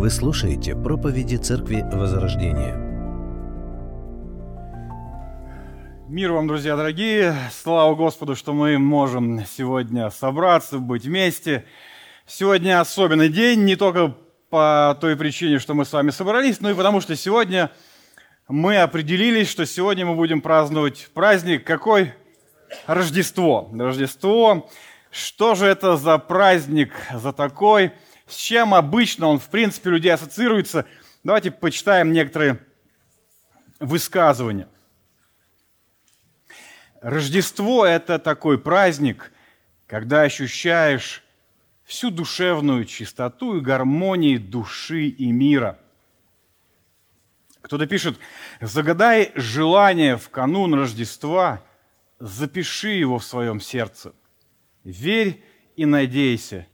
Вы слушаете проповеди Церкви Возрождения. Мир вам, друзья дорогие! Слава Господу, что мы можем сегодня собраться, быть вместе. Сегодня особенный день, не только по той причине, что мы с вами собрались, но и потому, что сегодня мы определились, что сегодня мы будем праздновать праздник какой? Рождество. Рождество. Что же это за праздник, за такой? С чем обычно он, в принципе, людей ассоциируется? Давайте почитаем некоторые высказывания. Рождество – это такой праздник, когда ощущаешь всю душевную чистоту и гармонию души и мира – кто-то пишет, загадай желание в канун Рождества, запиши его в своем сердце. Верь и надейся,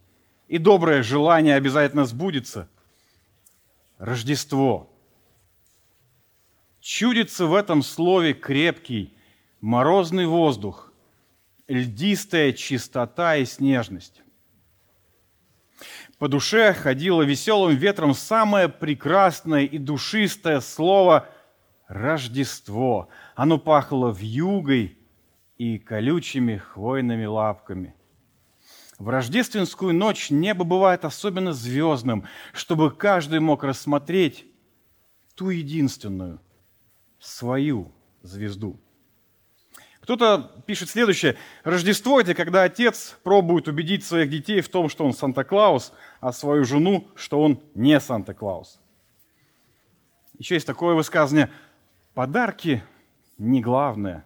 и доброе желание обязательно сбудется. Рождество. Чудится в этом слове крепкий, морозный воздух, льдистая чистота и снежность. По душе ходило веселым ветром самое прекрасное и душистое слово «Рождество». Оно пахло вьюгой и колючими хвойными лапками. В рождественскую ночь небо бывает особенно звездным, чтобы каждый мог рассмотреть ту единственную, свою звезду – кто-то пишет следующее. Рождество – это когда отец пробует убедить своих детей в том, что он Санта-Клаус, а свою жену, что он не Санта-Клаус. Еще есть такое высказывание. Подарки не главное.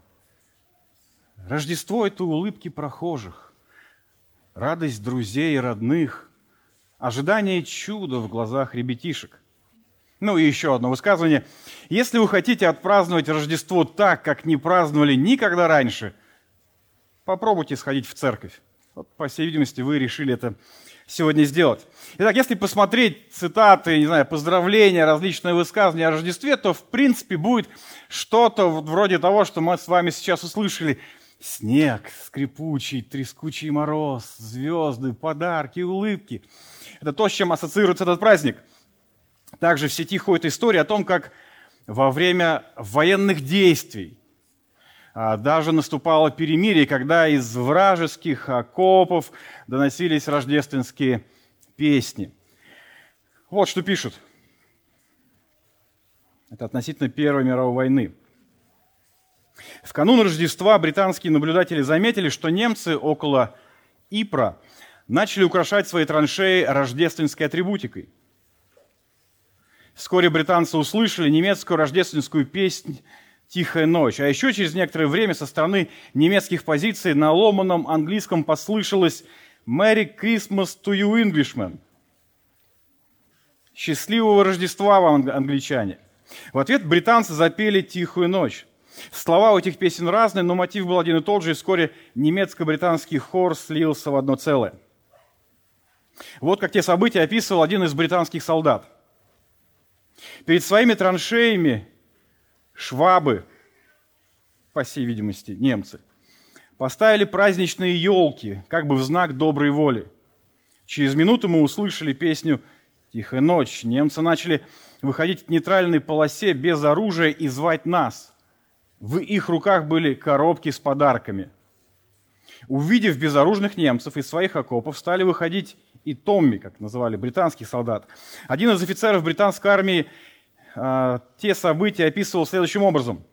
Рождество – это улыбки прохожих, радость друзей и родных, ожидание чуда в глазах ребятишек. Ну и еще одно высказывание. Если вы хотите отпраздновать Рождество так, как не праздновали никогда раньше, попробуйте сходить в церковь. Вот, по всей видимости, вы решили это сегодня сделать. Итак, если посмотреть цитаты, не знаю, поздравления, различные высказывания о Рождестве, то в принципе будет что-то вроде того, что мы с вами сейчас услышали. Снег, скрипучий, трескучий мороз, звезды, подарки, улыбки. Это то, с чем ассоциируется этот праздник – также в сети ходит история о том, как во время военных действий а, даже наступало перемирие, когда из вражеских окопов доносились рождественские песни. Вот что пишут. Это относительно Первой мировой войны. В канун Рождества британские наблюдатели заметили, что немцы около Ипра начали украшать свои траншеи рождественской атрибутикой – Вскоре британцы услышали немецкую рождественскую песню «Тихая ночь». А еще через некоторое время со стороны немецких позиций на ломаном английском послышалось «Merry Christmas to you, Englishman». «Счастливого Рождества вам, англичане!» В ответ британцы запели «Тихую ночь». Слова у этих песен разные, но мотив был один и тот же, и вскоре немецко-британский хор слился в одно целое. Вот как те события описывал один из британских солдат – Перед своими траншеями швабы, по всей видимости, немцы, поставили праздничные елки, как бы в знак доброй воли. Через минуту мы услышали песню «Тихая ночь». Немцы начали выходить к нейтральной полосе без оружия и звать нас. В их руках были коробки с подарками. Увидев безоружных немцев из своих окопов, стали выходить и Томми, как называли британских солдат. Один из офицеров британской армии э, те события описывал следующим образом.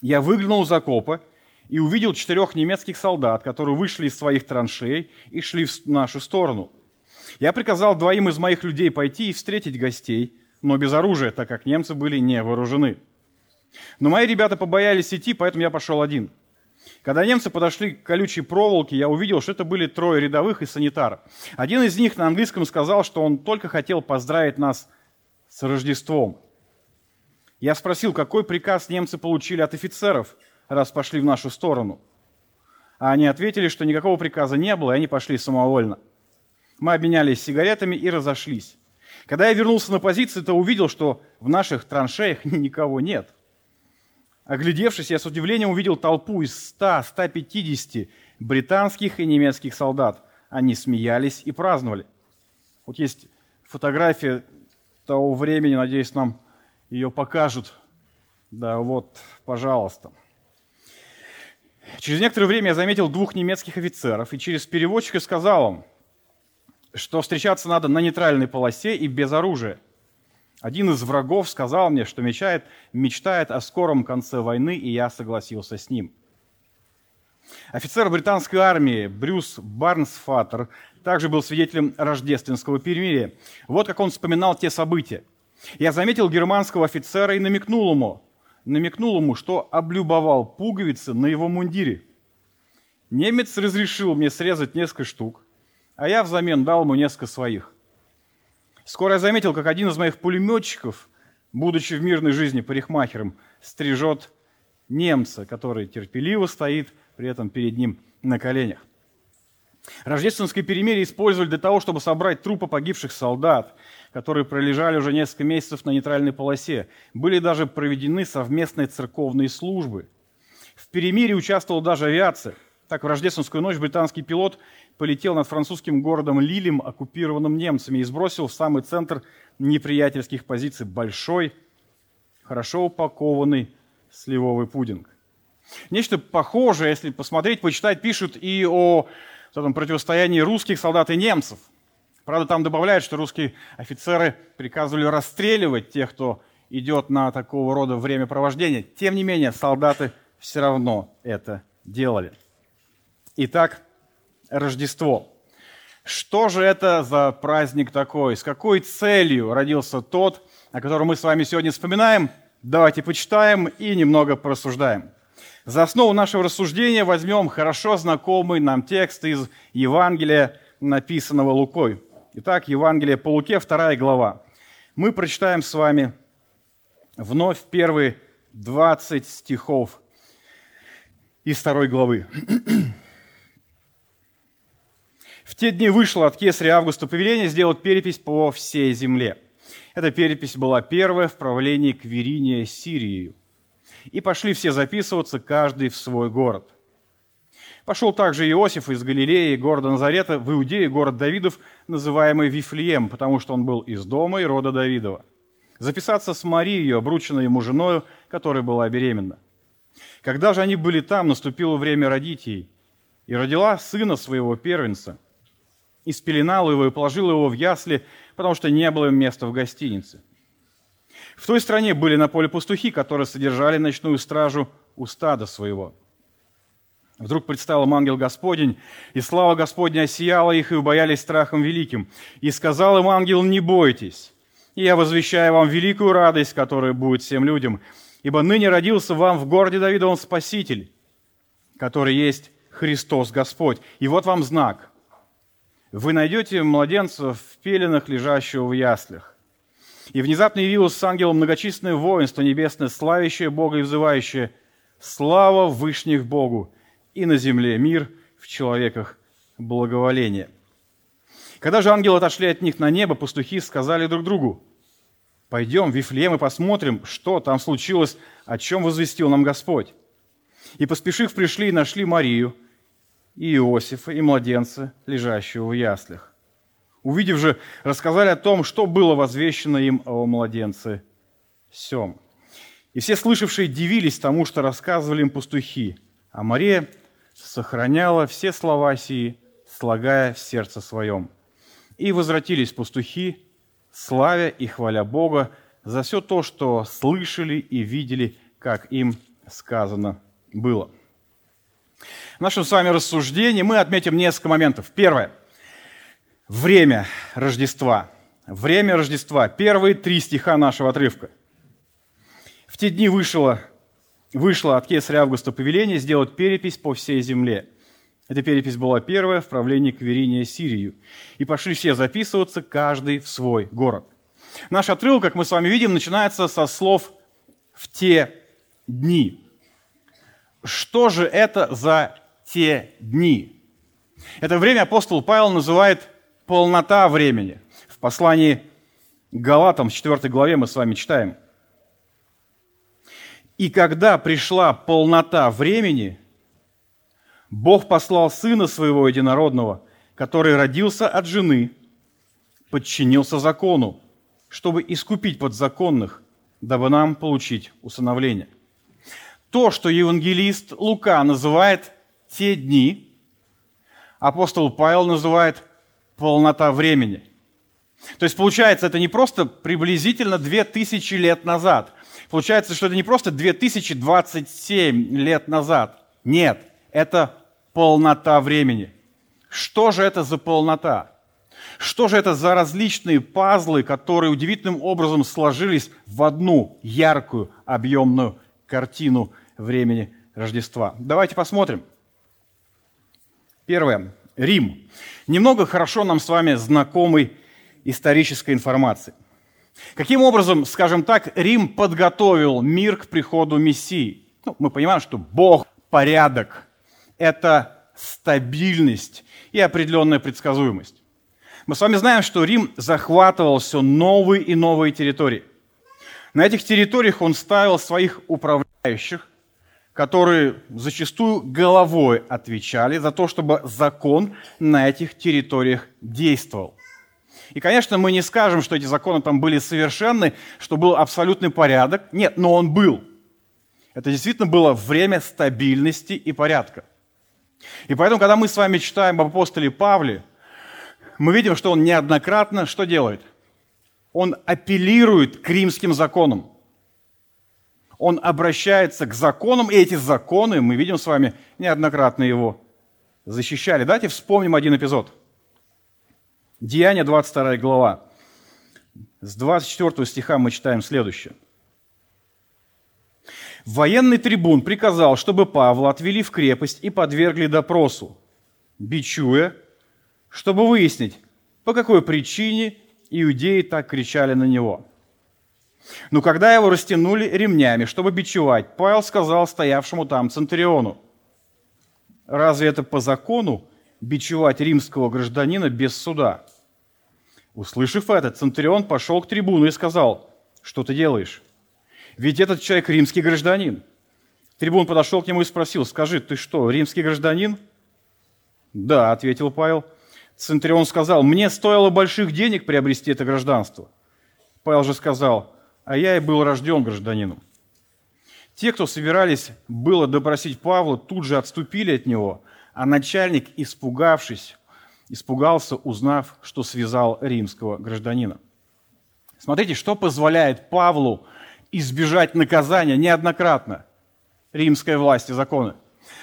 «Я выглянул из окопа и увидел четырех немецких солдат, которые вышли из своих траншей и шли в нашу сторону. Я приказал двоим из моих людей пойти и встретить гостей, но без оружия, так как немцы были не вооружены. Но мои ребята побоялись идти, поэтому я пошел один – когда немцы подошли к колючей проволоке, я увидел, что это были трое рядовых и санитар. Один из них на английском сказал, что он только хотел поздравить нас с Рождеством. Я спросил, какой приказ немцы получили от офицеров, раз пошли в нашу сторону. А они ответили, что никакого приказа не было, и они пошли самовольно. Мы обменялись сигаретами и разошлись. Когда я вернулся на позицию, то увидел, что в наших траншеях никого нет – Оглядевшись, я с удивлением увидел толпу из 100-150 британских и немецких солдат. Они смеялись и праздновали. Вот есть фотография того времени, надеюсь, нам ее покажут. Да, вот, пожалуйста. Через некоторое время я заметил двух немецких офицеров и через переводчика сказал им, что встречаться надо на нейтральной полосе и без оружия. Один из врагов сказал мне, что мечтает, мечтает о скором конце войны, и я согласился с ним. Офицер британской армии Брюс Барнсфаттер также был свидетелем рождественского перемирия. Вот как он вспоминал те события. «Я заметил германского офицера и намекнул ему, намекнул ему, что облюбовал пуговицы на его мундире. Немец разрешил мне срезать несколько штук, а я взамен дал ему несколько своих. Скоро я заметил, как один из моих пулеметчиков, будучи в мирной жизни парикмахером, стрижет немца, который терпеливо стоит при этом перед ним на коленях. Рождественское перемирие использовали для того, чтобы собрать трупы погибших солдат, которые пролежали уже несколько месяцев на нейтральной полосе. Были даже проведены совместные церковные службы. В перемирии участвовала даже авиация. Так, в рождественскую ночь британский пилот полетел над французским городом Лилем, оккупированным немцами, и сбросил в самый центр неприятельских позиций большой, хорошо упакованный сливовый пудинг. Нечто похожее, если посмотреть, почитать, пишут и о этом противостоянии русских солдат и немцев. Правда, там добавляют, что русские офицеры приказывали расстреливать тех, кто идет на такого рода времяпровождение. Тем не менее, солдаты все равно это делали. Итак, Рождество. Что же это за праздник такой? С какой целью родился тот, о котором мы с вами сегодня вспоминаем? Давайте почитаем и немного порассуждаем. За основу нашего рассуждения возьмем хорошо знакомый нам текст из Евангелия, написанного Лукой. Итак, Евангелие по Луке, вторая глава. Мы прочитаем с вами вновь первые 20 стихов из второй главы. В те дни вышло от кесаря Августа повеление сделать перепись по всей земле. Эта перепись была первая в правлении Квериния Сирии. И пошли все записываться, каждый в свой город. Пошел также Иосиф из Галилеи, города Назарета, в Иудее, город Давидов, называемый Вифлеем, потому что он был из дома и рода Давидова. Записаться с Марией, обрученной ему женою, которая была беременна. Когда же они были там, наступило время родить ей, и родила сына своего первенца, и спеленала его, и положила его в ясли, потому что не было места в гостинице. В той стране были на поле пастухи, которые содержали ночную стражу у стада своего. Вдруг предстал им ангел Господень, и слава Господня осияла их, и убоялись страхом великим. И сказал им ангел, не бойтесь, и я возвещаю вам великую радость, которая будет всем людям, ибо ныне родился вам в городе Давидовом Спаситель, который есть Христос Господь. И вот вам знак. Вы найдете младенца в пеленах, лежащего в яслях. И внезапно явилось с ангелом многочисленное воинство небесное, славящее Бога и взывающее «Слава Вышних Богу!» и на земле мир, в человеках благоволение. Когда же ангелы отошли от них на небо, пастухи сказали друг другу, «Пойдем в Вифлеем и посмотрим, что там случилось, о чем возвестил нам Господь». И поспешив пришли и нашли Марию, и Иосифа, и младенца, лежащего в яслях. Увидев же, рассказали о том, что было возвещено им о младенце Сем. И все слышавшие дивились тому, что рассказывали им пастухи. А Мария сохраняла все слова сии, слагая в сердце своем. И возвратились пастухи, славя и хваля Бога за все то, что слышали и видели, как им сказано было. В нашем с вами рассуждении мы отметим несколько моментов. Первое – время Рождества. Время Рождества. Первые три стиха нашего отрывка. В те дни вышло, вышло от кесаря Августа повеление сделать перепись по всей земле. Эта перепись была первая в правлении Квериния Сирию. И пошли все записываться, каждый в свой город. Наш отрывок, как мы с вами видим, начинается со слов «в те дни». Что же это за те дни? Это время апостол Павел называет полнота времени. В послании Галатам, в 4 главе мы с вами читаем. «И когда пришла полнота времени, Бог послал Сына Своего Единородного, который родился от жены, подчинился закону, чтобы искупить подзаконных, дабы нам получить усыновление. То, что евангелист Лука называет те дни, апостол Павел называет полнота времени. То есть получается, это не просто приблизительно 2000 лет назад. Получается, что это не просто 2027 лет назад. Нет, это полнота времени. Что же это за полнота? Что же это за различные пазлы, которые удивительным образом сложились в одну яркую, объемную картину времени Рождества? Давайте посмотрим. Первое. Рим. Немного хорошо нам с вами знакомой исторической информации. Каким образом, скажем так, Рим подготовил мир к приходу Мессии? Ну, мы понимаем, что Бог – порядок, это стабильность и определенная предсказуемость. Мы с вами знаем, что Рим захватывал все новые и новые территории. На этих территориях он ставил своих управляющих, которые зачастую головой отвечали за то, чтобы закон на этих территориях действовал. И, конечно, мы не скажем, что эти законы там были совершенны, что был абсолютный порядок. Нет, но он был. Это действительно было время стабильности и порядка. И поэтому, когда мы с вами читаем об апостоле Павле, мы видим, что он неоднократно что делает? Он апеллирует к римским законам. Он обращается к законам, и эти законы, мы видим с вами, неоднократно его защищали. Давайте вспомним один эпизод. Деяние, 22 глава. С 24 стиха мы читаем следующее. Военный трибун приказал, чтобы Павла отвели в крепость и подвергли допросу, бичуя чтобы выяснить, по какой причине иудеи так кричали на него. Но когда его растянули ремнями, чтобы бичевать, Павел сказал стоявшему там Центуриону, «Разве это по закону бичевать римского гражданина без суда?» Услышав это, Центурион пошел к трибуну и сказал, «Что ты делаешь? Ведь этот человек римский гражданин». Трибун подошел к нему и спросил, «Скажи, ты что, римский гражданин?» «Да», — ответил Павел, — Центурион сказал, мне стоило больших денег приобрести это гражданство. Павел же сказал, а я и был рожден гражданином. Те, кто собирались было допросить Павла, тут же отступили от него, а начальник, испугавшись, испугался, узнав, что связал римского гражданина. Смотрите, что позволяет Павлу избежать наказания неоднократно римской власти закона.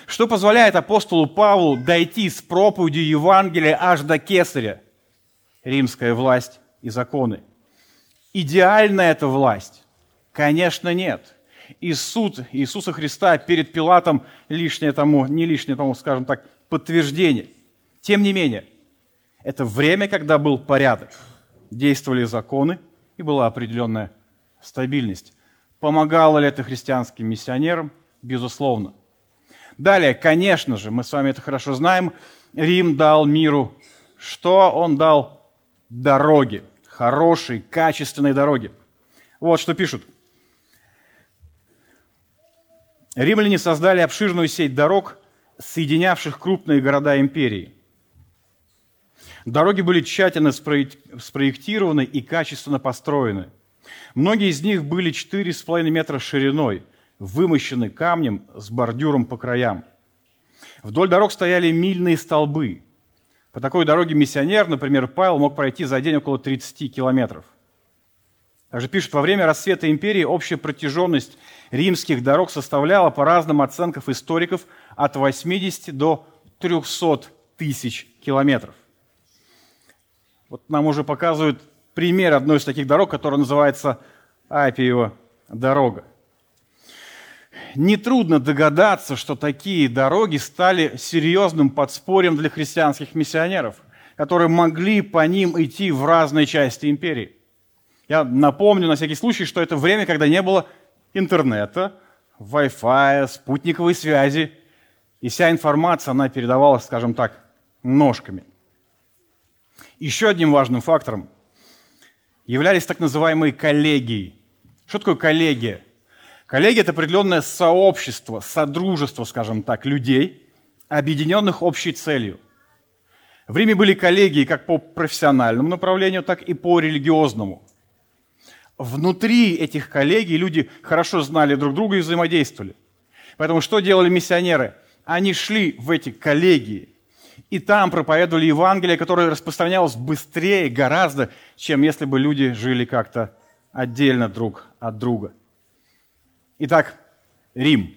Что позволяет апостолу Павлу дойти с проповедью Евангелия аж до Кесаря? Римская власть и законы. Идеальна эта власть? Конечно, нет. И суд Иисуса Христа перед Пилатом лишнее тому, не лишнее тому, скажем так, подтверждение. Тем не менее, это время, когда был порядок, действовали законы и была определенная стабильность. Помогало ли это христианским миссионерам? Безусловно. Далее, конечно же, мы с вами это хорошо знаем, Рим дал миру что? Он дал дороги, хорошие, качественные дороги. Вот что пишут. Римляне создали обширную сеть дорог, соединявших крупные города империи. Дороги были тщательно спроектированы и качественно построены. Многие из них были 4,5 метра шириной – вымощены камнем с бордюром по краям. Вдоль дорог стояли мильные столбы. По такой дороге миссионер, например, Павел, мог пройти за день около 30 километров. Также пишут, во время расцвета империи общая протяженность римских дорог составляла, по разным оценкам историков, от 80 до 300 тысяч километров. Вот нам уже показывают пример одной из таких дорог, которая называется Апиева дорога нетрудно догадаться, что такие дороги стали серьезным подспорьем для христианских миссионеров, которые могли по ним идти в разные части империи. Я напомню на всякий случай, что это время, когда не было интернета, Wi-Fi, спутниковой связи, и вся информация, она передавалась, скажем так, ножками. Еще одним важным фактором являлись так называемые коллегии. Что такое коллегия? Коллеги – это определенное сообщество, содружество, скажем так, людей, объединенных общей целью. В Риме были коллегии как по профессиональному направлению, так и по религиозному. внутри этих коллегий люди хорошо знали друг друга и взаимодействовали. Поэтому что делали миссионеры? Они шли в эти коллегии, и там проповедовали Евангелие, которое распространялось быстрее гораздо, чем если бы люди жили как-то отдельно друг от друга. Итак, Рим.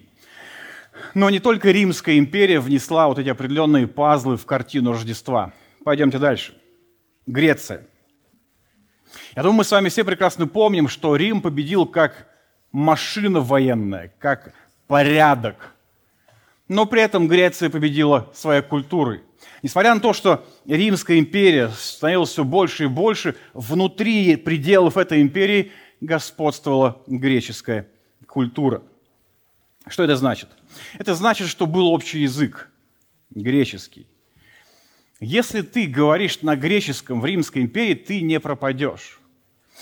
Но не только Римская империя внесла вот эти определенные пазлы в картину Рождества. Пойдемте дальше. Греция. Я думаю, мы с вами все прекрасно помним, что Рим победил как машина военная, как порядок. Но при этом Греция победила своей культурой. Несмотря на то, что Римская империя становилась все больше и больше, внутри пределов этой империи господствовала греческая культура. Что это значит? Это значит, что был общий язык, греческий. Если ты говоришь на греческом в Римской империи, ты не пропадешь.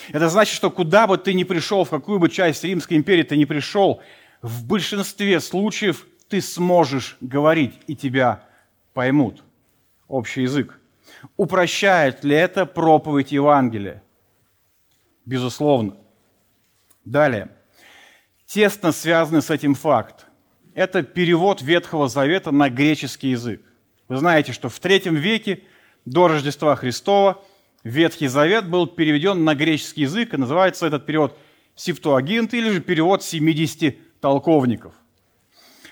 Это значит, что куда бы ты ни пришел, в какую бы часть Римской империи ты ни пришел, в большинстве случаев ты сможешь говорить, и тебя поймут. Общий язык. Упрощает ли это проповедь Евангелия? Безусловно. Далее. Тесно связанный с этим факт. Это перевод Ветхого Завета на греческий язык. Вы знаете, что в третьем веке до Рождества Христова Ветхий Завет был переведен на греческий язык, и называется этот перевод Септуагинт или же перевод 70 толковников.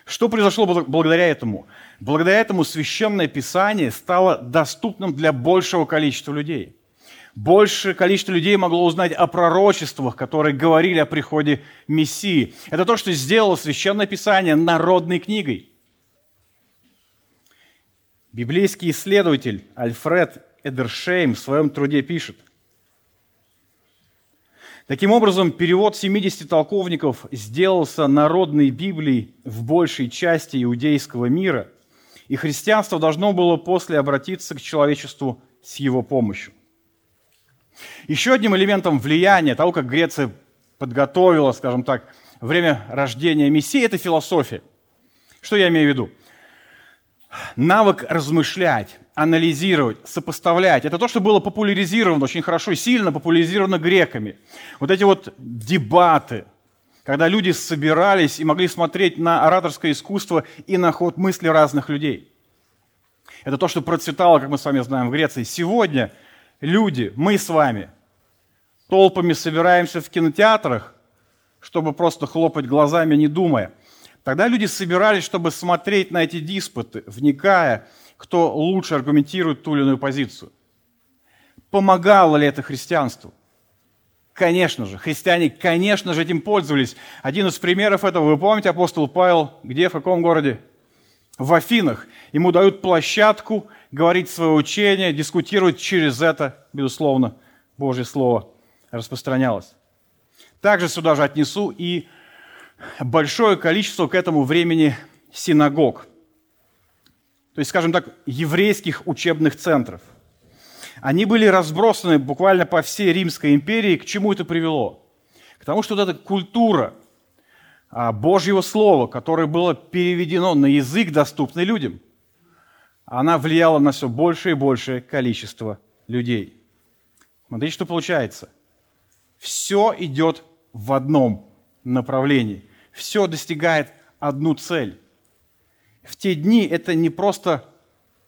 Что произошло благодаря этому? Благодаря этому священное писание стало доступным для большего количества людей. Большее количество людей могло узнать о пророчествах, которые говорили о приходе Мессии. Это то, что сделало священное писание народной книгой. Библейский исследователь Альфред Эдершейм в своем труде пишет. Таким образом, перевод 70 толковников сделался народной Библией в большей части иудейского мира, и христианство должно было после обратиться к человечеству с его помощью. Еще одним элементом влияния того, как Греция подготовила, скажем так, время рождения Мессии, это философия. Что я имею в виду? Навык размышлять, анализировать, сопоставлять. Это то, что было популяризировано очень хорошо и сильно популяризировано греками. Вот эти вот дебаты, когда люди собирались и могли смотреть на ораторское искусство и на ход мысли разных людей. Это то, что процветало, как мы с вами знаем, в Греции. Сегодня люди, мы с вами, толпами собираемся в кинотеатрах, чтобы просто хлопать глазами, не думая. Тогда люди собирались, чтобы смотреть на эти диспуты, вникая, кто лучше аргументирует ту или иную позицию. Помогало ли это христианству? Конечно же, христиане, конечно же, этим пользовались. Один из примеров этого, вы помните, апостол Павел, где, в каком городе? В Афинах. Ему дают площадку говорить свое учение, дискутировать через это, безусловно, Божье Слово распространялось. Также сюда же отнесу и большое количество к этому времени синагог. То есть, скажем так, еврейских учебных центров. Они были разбросаны буквально по всей Римской империи. К чему это привело? К тому, что вот эта культура а, Божьего Слова, которое было переведено на язык, доступный людям, она влияла на все большее и большее количество людей. Смотрите, что получается. Все идет в одном направлении все достигает одну цель. В те дни это не просто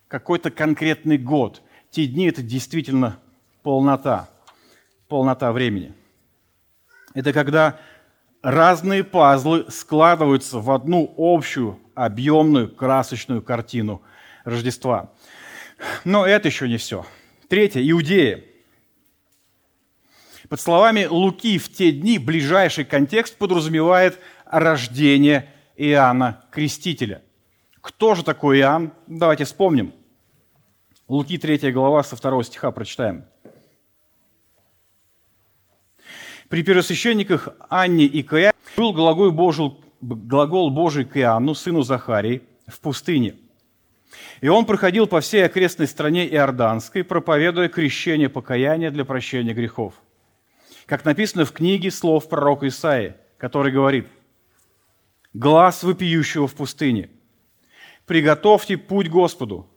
какой-то конкретный год. Те дни это действительно полнота, полнота времени. Это когда разные пазлы складываются в одну общую, объемную, красочную картину Рождества. Но это еще не все. Третье. Иудея. Под словами Луки в те дни ближайший контекст подразумевает рождение Иоанна Крестителя. Кто же такой Иоанн? Давайте вспомним. Луки 3 глава со 2 стиха прочитаем. При первосвященниках Анне и Каиафе был глагол Божий, глагол Божий к Иоанну, сыну Захарии, в пустыне. И он проходил по всей окрестной стране Иорданской, проповедуя крещение покаяния для прощения грехов. Как написано в книге слов пророка Исаии, который говорит – глаз вопиющего в пустыне. Приготовьте путь Господу,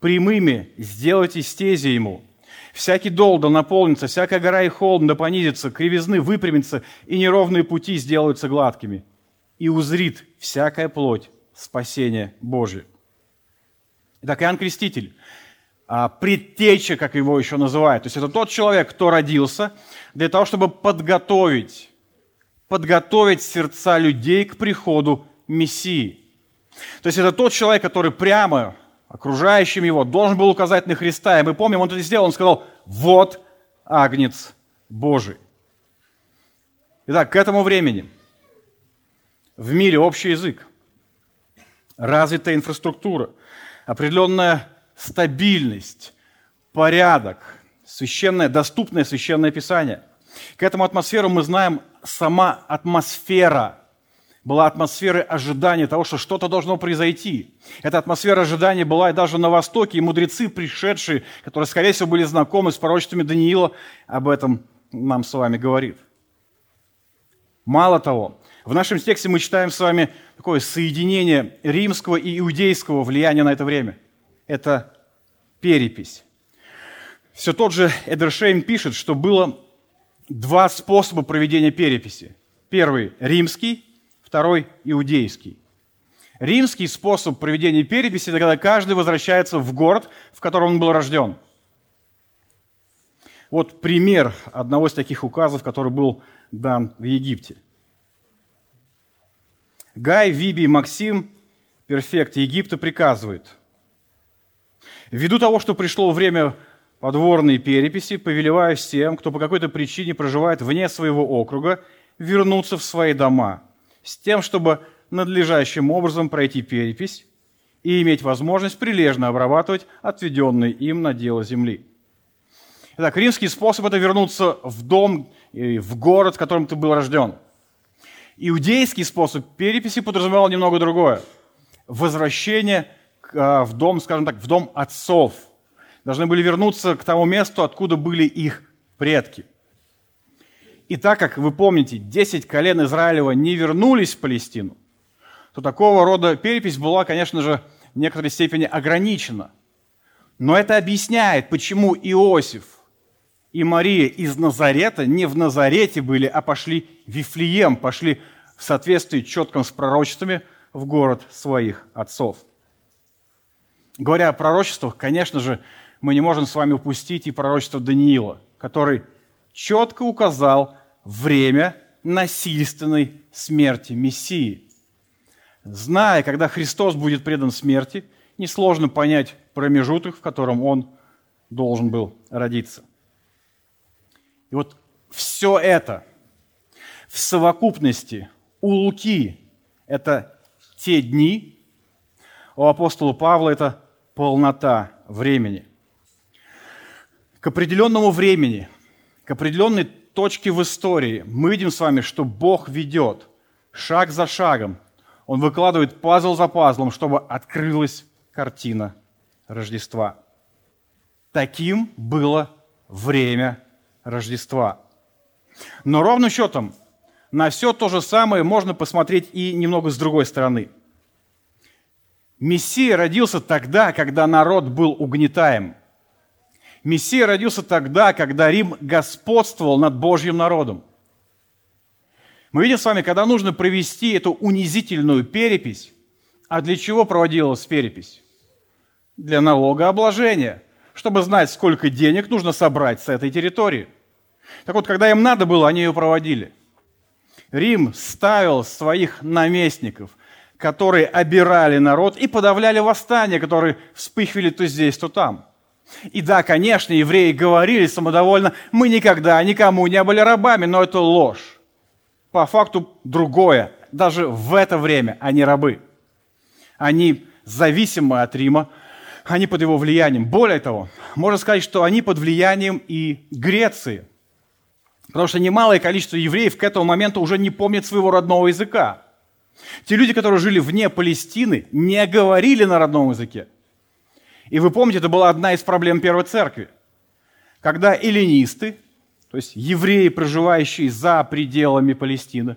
прямыми сделайте стези Ему. Всякий дол да наполнится, всякая гора и холм да понизится, кривизны выпрямятся, и неровные пути сделаются гладкими. И узрит всякая плоть спасение Божие. Итак, Иоанн Креститель, а, предтеча, как его еще называют, то есть это тот человек, кто родился для того, чтобы подготовить, подготовить сердца людей к приходу Мессии. То есть это тот человек, который прямо окружающим его должен был указать на Христа. И мы помним, он это сделал, он сказал, вот Агнец Божий. Итак, к этому времени в мире общий язык, развитая инфраструктура, определенная стабильность, порядок, священное, доступное священное писание. К этому атмосферу мы знаем сама атмосфера была атмосфера ожидания того, что что-то должно произойти. Эта атмосфера ожидания была и даже на Востоке, и мудрецы, пришедшие, которые, скорее всего, были знакомы с пророчествами Даниила, об этом нам с вами говорит. Мало того, в нашем тексте мы читаем с вами такое соединение римского и иудейского влияния на это время. Это перепись. Все тот же Эдершейм пишет, что было два способа проведения переписи. Первый – римский, второй – иудейский. Римский способ проведения переписи – это когда каждый возвращается в город, в котором он был рожден. Вот пример одного из таких указов, который был дан в Египте. Гай, Виби Максим, перфект Египта, приказывает. Ввиду того, что пришло время подворной переписи, повелеваю всем, кто по какой-то причине проживает вне своего округа, вернуться в свои дома – с тем, чтобы надлежащим образом пройти перепись и иметь возможность прилежно обрабатывать отведенные им на дело земли. Итак, римский способ – это вернуться в дом, в город, в котором ты был рожден. Иудейский способ переписи подразумевал немного другое. Возвращение а, в дом, скажем так, в дом отцов. Должны были вернуться к тому месту, откуда были их предки – и так как, вы помните, 10 колен Израилева не вернулись в Палестину, то такого рода перепись была, конечно же, в некоторой степени ограничена. Но это объясняет, почему Иосиф и Мария из Назарета не в Назарете были, а пошли в Вифлеем, пошли в соответствии четком с пророчествами в город своих отцов. Говоря о пророчествах, конечно же, мы не можем с вами упустить и пророчество Даниила, который четко указал время насильственной смерти Мессии. Зная, когда Христос будет предан смерти, несложно понять промежуток, в котором Он должен был родиться. И вот все это в совокупности у Луки – это те дни, у апостола Павла – это полнота времени. К определенному времени – к определенной точке в истории мы видим с вами, что Бог ведет шаг за шагом. Он выкладывает пазл за пазлом, чтобы открылась картина Рождества. Таким было время Рождества. Но ровным счетом на все то же самое можно посмотреть и немного с другой стороны. Мессия родился тогда, когда народ был угнетаем – Мессия родился тогда, когда Рим господствовал над Божьим народом. Мы видим с вами, когда нужно провести эту унизительную перепись, а для чего проводилась перепись? Для налогообложения, чтобы знать, сколько денег нужно собрать с этой территории. Так вот, когда им надо было, они ее проводили. Рим ставил своих наместников, которые обирали народ и подавляли восстания, которые вспыхивали то здесь, то там – и да, конечно, евреи говорили самодовольно, мы никогда никому не были рабами, но это ложь. По факту другое. Даже в это время они рабы. Они зависимы от Рима, они под его влиянием. Более того, можно сказать, что они под влиянием и Греции. Потому что немалое количество евреев к этому моменту уже не помнят своего родного языка. Те люди, которые жили вне Палестины, не говорили на родном языке. И вы помните, это была одна из проблем Первой Церкви. Когда эллинисты, то есть евреи, проживающие за пределами Палестины,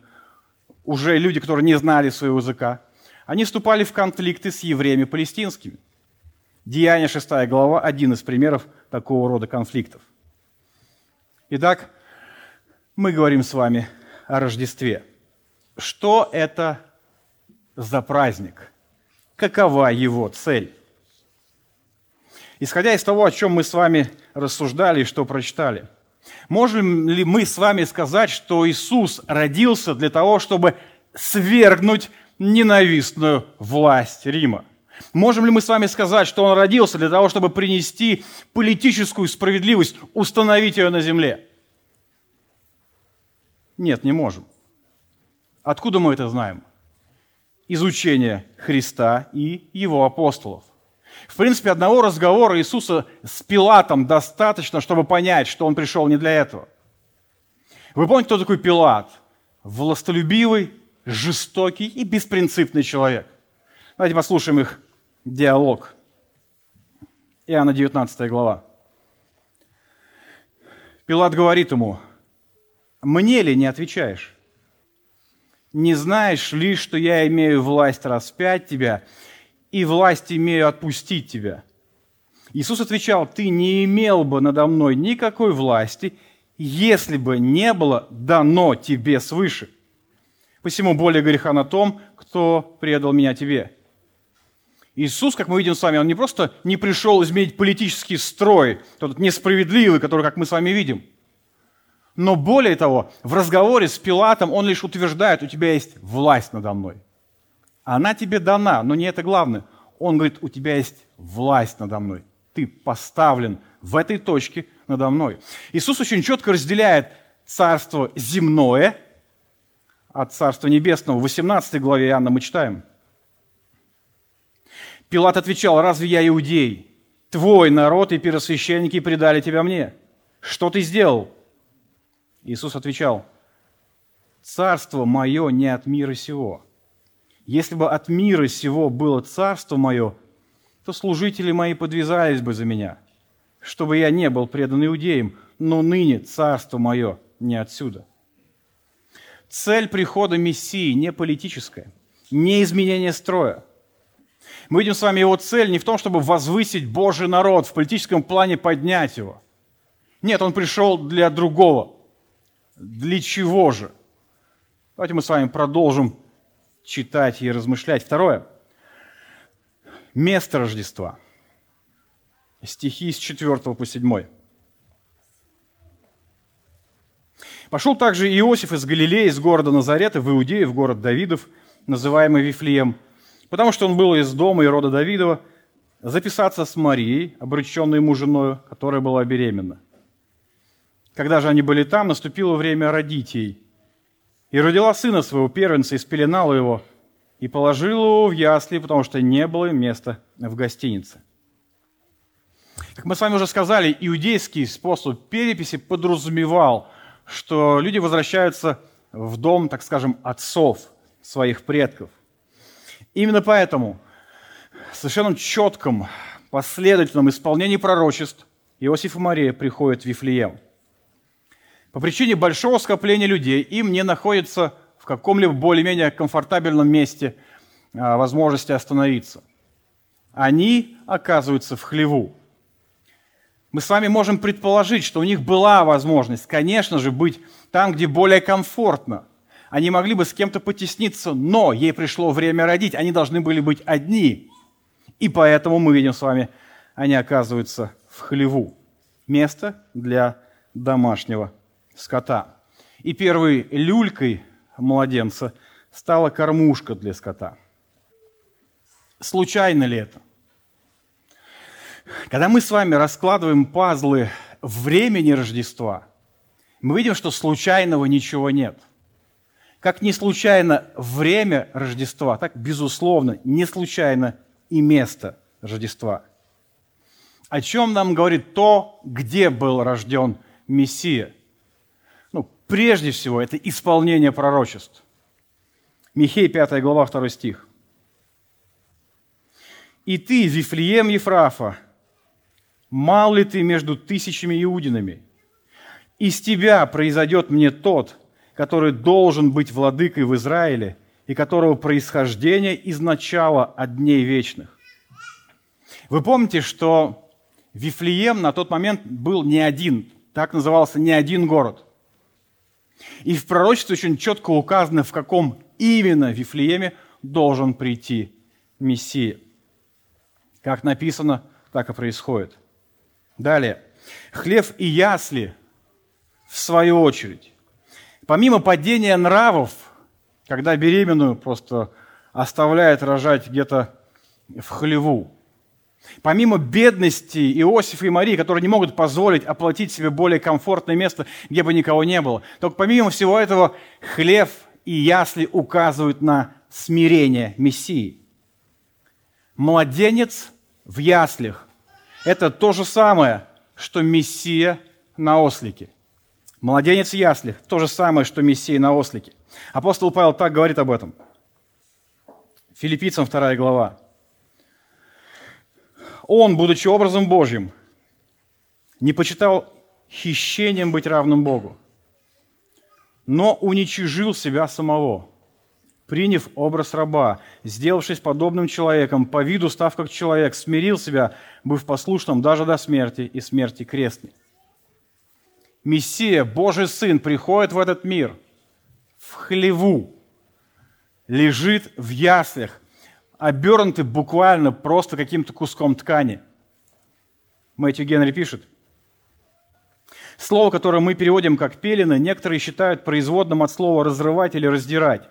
уже люди, которые не знали своего языка, они вступали в конфликты с евреями палестинскими. Деяние 6 глава – один из примеров такого рода конфликтов. Итак, мы говорим с вами о Рождестве. Что это за праздник? Какова его цель? Исходя из того, о чем мы с вами рассуждали и что прочитали, можем ли мы с вами сказать, что Иисус родился для того, чтобы свергнуть ненавистную власть Рима? Можем ли мы с вами сказать, что Он родился для того, чтобы принести политическую справедливость, установить ее на земле? Нет, не можем. Откуда мы это знаем? Изучение Христа и Его апостолов. В принципе, одного разговора Иисуса с Пилатом достаточно, чтобы понять, что он пришел не для этого. Вы помните, кто такой Пилат? Властолюбивый, жестокий и беспринципный человек. Давайте послушаем их диалог. Иоанна 19 глава. Пилат говорит ему, «Мне ли не отвечаешь? Не знаешь ли, что я имею власть распять тебя и власть имею отпустить тебя. Иисус отвечал, ты не имел бы надо мной никакой власти, если бы не было дано тебе свыше. Посему более греха на том, кто предал меня тебе. Иисус, как мы видим с вами, он не просто не пришел изменить политический строй, тот несправедливый, который, как мы с вами видим. Но более того, в разговоре с Пилатом он лишь утверждает, у тебя есть власть надо мной. Она тебе дана, но не это главное. Он говорит, у тебя есть власть надо мной. Ты поставлен в этой точке надо мной. Иисус очень четко разделяет царство земное от царства небесного. В 18 главе Иоанна мы читаем. Пилат отвечал, разве я иудей? Твой народ и первосвященники предали тебя мне. Что ты сделал? Иисус отвечал, царство мое не от мира сего. Если бы от мира сего было царство мое, то служители мои подвязались бы за меня, чтобы я не был предан иудеям, но ныне царство мое не отсюда. Цель прихода Мессии не политическая, не изменение строя. Мы видим с вами его цель не в том, чтобы возвысить Божий народ, в политическом плане поднять его. Нет, он пришел для другого. Для чего же? Давайте мы с вами продолжим читать и размышлять. Второе. Место Рождества. Стихи с 4 по 7. Пошел также Иосиф из Галилеи, из города Назарета, в Иудею, в город Давидов, называемый Вифлеем, потому что он был из дома и рода Давидова, записаться с Марией, обреченной ему женою, которая была беременна. Когда же они были там, наступило время родить ей. И родила сына своего первенца, и спеленала его, и положила его в ясли, потому что не было места в гостинице. Как мы с вами уже сказали, иудейский способ переписи подразумевал, что люди возвращаются в дом, так скажем, отцов своих предков. Именно поэтому в совершенно четком, последовательном исполнении пророчеств Иосиф и Мария приходят в Вифлеем – по причине большого скопления людей им не находится в каком-либо более-менее комфортабельном месте а, возможности остановиться. Они оказываются в хлеву. Мы с вами можем предположить, что у них была возможность, конечно же, быть там, где более комфортно. Они могли бы с кем-то потесниться, но ей пришло время родить, они должны были быть одни. И поэтому мы видим с вами, они оказываются в хлеву. Место для домашнего скота. И первой люлькой младенца стала кормушка для скота. Случайно ли это? Когда мы с вами раскладываем пазлы времени Рождества, мы видим, что случайного ничего нет. Как не случайно время Рождества, так, безусловно, не случайно и место Рождества. О чем нам говорит то, где был рожден Мессия – Прежде всего, это исполнение пророчеств. Михей, 5 глава, 2 стих. «И ты, Вифлеем Ефрафа, мал ли ты между тысячами иудинами? Из тебя произойдет мне тот, который должен быть владыкой в Израиле, и которого происхождение из начала от дней вечных». Вы помните, что Вифлеем на тот момент был не один, так назывался не один город. И в пророчестве очень четко указано, в каком именно Вифлееме должен прийти Мессия. Как написано, так и происходит. Далее. Хлев и ясли, в свою очередь. Помимо падения нравов, когда беременную просто оставляет рожать где-то в хлеву, Помимо бедности Иосифа и Марии, которые не могут позволить оплатить себе более комфортное место, где бы никого не было, только помимо всего этого хлев и ясли указывают на смирение Мессии. Младенец в яслях – это то же самое, что Мессия на ослике. Младенец в яслях – то же самое, что Мессия на ослике. Апостол Павел так говорит об этом. Филиппийцам 2 глава. Он, будучи образом Божьим, не почитал хищением быть равным Богу, но уничижил себя самого, приняв образ раба, сделавшись подобным человеком, по виду став как человек, смирил себя, быв послушным даже до смерти и смерти крестной. Мессия, Божий Сын, приходит в этот мир в хлеву, лежит в яслях, обернуты буквально просто каким-то куском ткани. Мэтью Генри пишет. Слово, которое мы переводим как «пелено», некоторые считают производным от слова «разрывать» или «раздирать».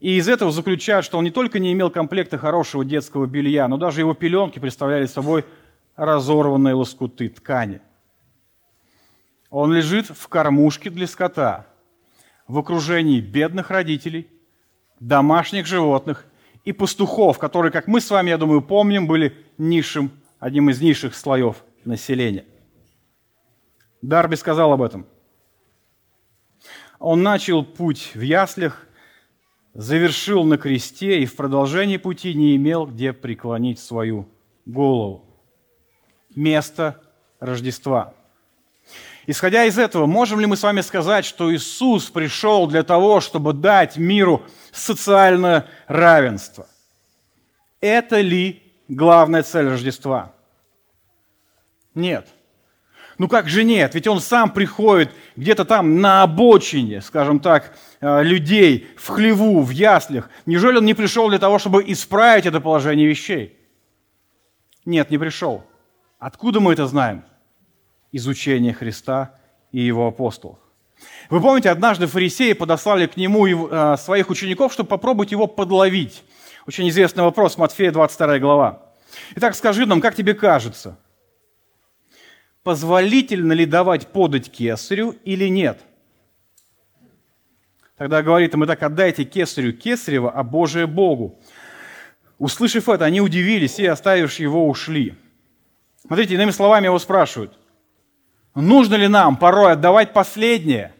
И из этого заключают, что он не только не имел комплекта хорошего детского белья, но даже его пеленки представляли собой разорванные лоскуты ткани. Он лежит в кормушке для скота, в окружении бедных родителей, домашних животных и пастухов, которые, как мы с вами, я думаю, помним, были низшим, одним из низших слоев населения. Дарби сказал об этом. Он начал путь в яслях, завершил на кресте и в продолжении пути не имел где преклонить свою голову. Место Рождества. Исходя из этого, можем ли мы с вами сказать, что Иисус пришел для того, чтобы дать миру социальное равенство? Это ли главная цель Рождества? Нет. Ну как же нет? Ведь он сам приходит где-то там на обочине, скажем так, э, людей, в хлеву, в яслях. Неужели он не пришел для того, чтобы исправить это положение вещей? Нет, не пришел. Откуда мы это знаем? Изучение Христа и его апостолов. Вы помните, однажды фарисеи подослали к нему э, своих учеников, чтобы попробовать его подловить. Очень известный вопрос, Матфея 22 глава. Итак, скажи нам, как тебе кажется, позволительно ли давать подать кесарю или нет? Тогда говорит им, итак, отдайте кесарю кесарева, а Божие Богу. Услышав это, они удивились и, оставивши его, ушли. Смотрите, иными словами его спрашивают, нужно ли нам порой отдавать последнее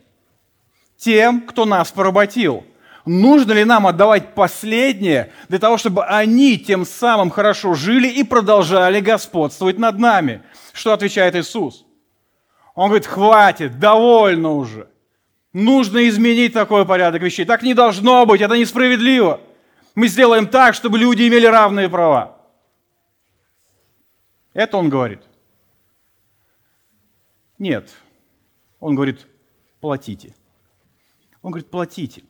тем, кто нас поработил? Нужно ли нам отдавать последнее для того, чтобы они тем самым хорошо жили и продолжали господствовать над нами? Что отвечает Иисус? Он говорит, хватит, довольно уже. Нужно изменить такой порядок вещей. Так не должно быть, это несправедливо. Мы сделаем так, чтобы люди имели равные права. Это он говорит. Нет. Он говорит, платите. Он говорит, платите.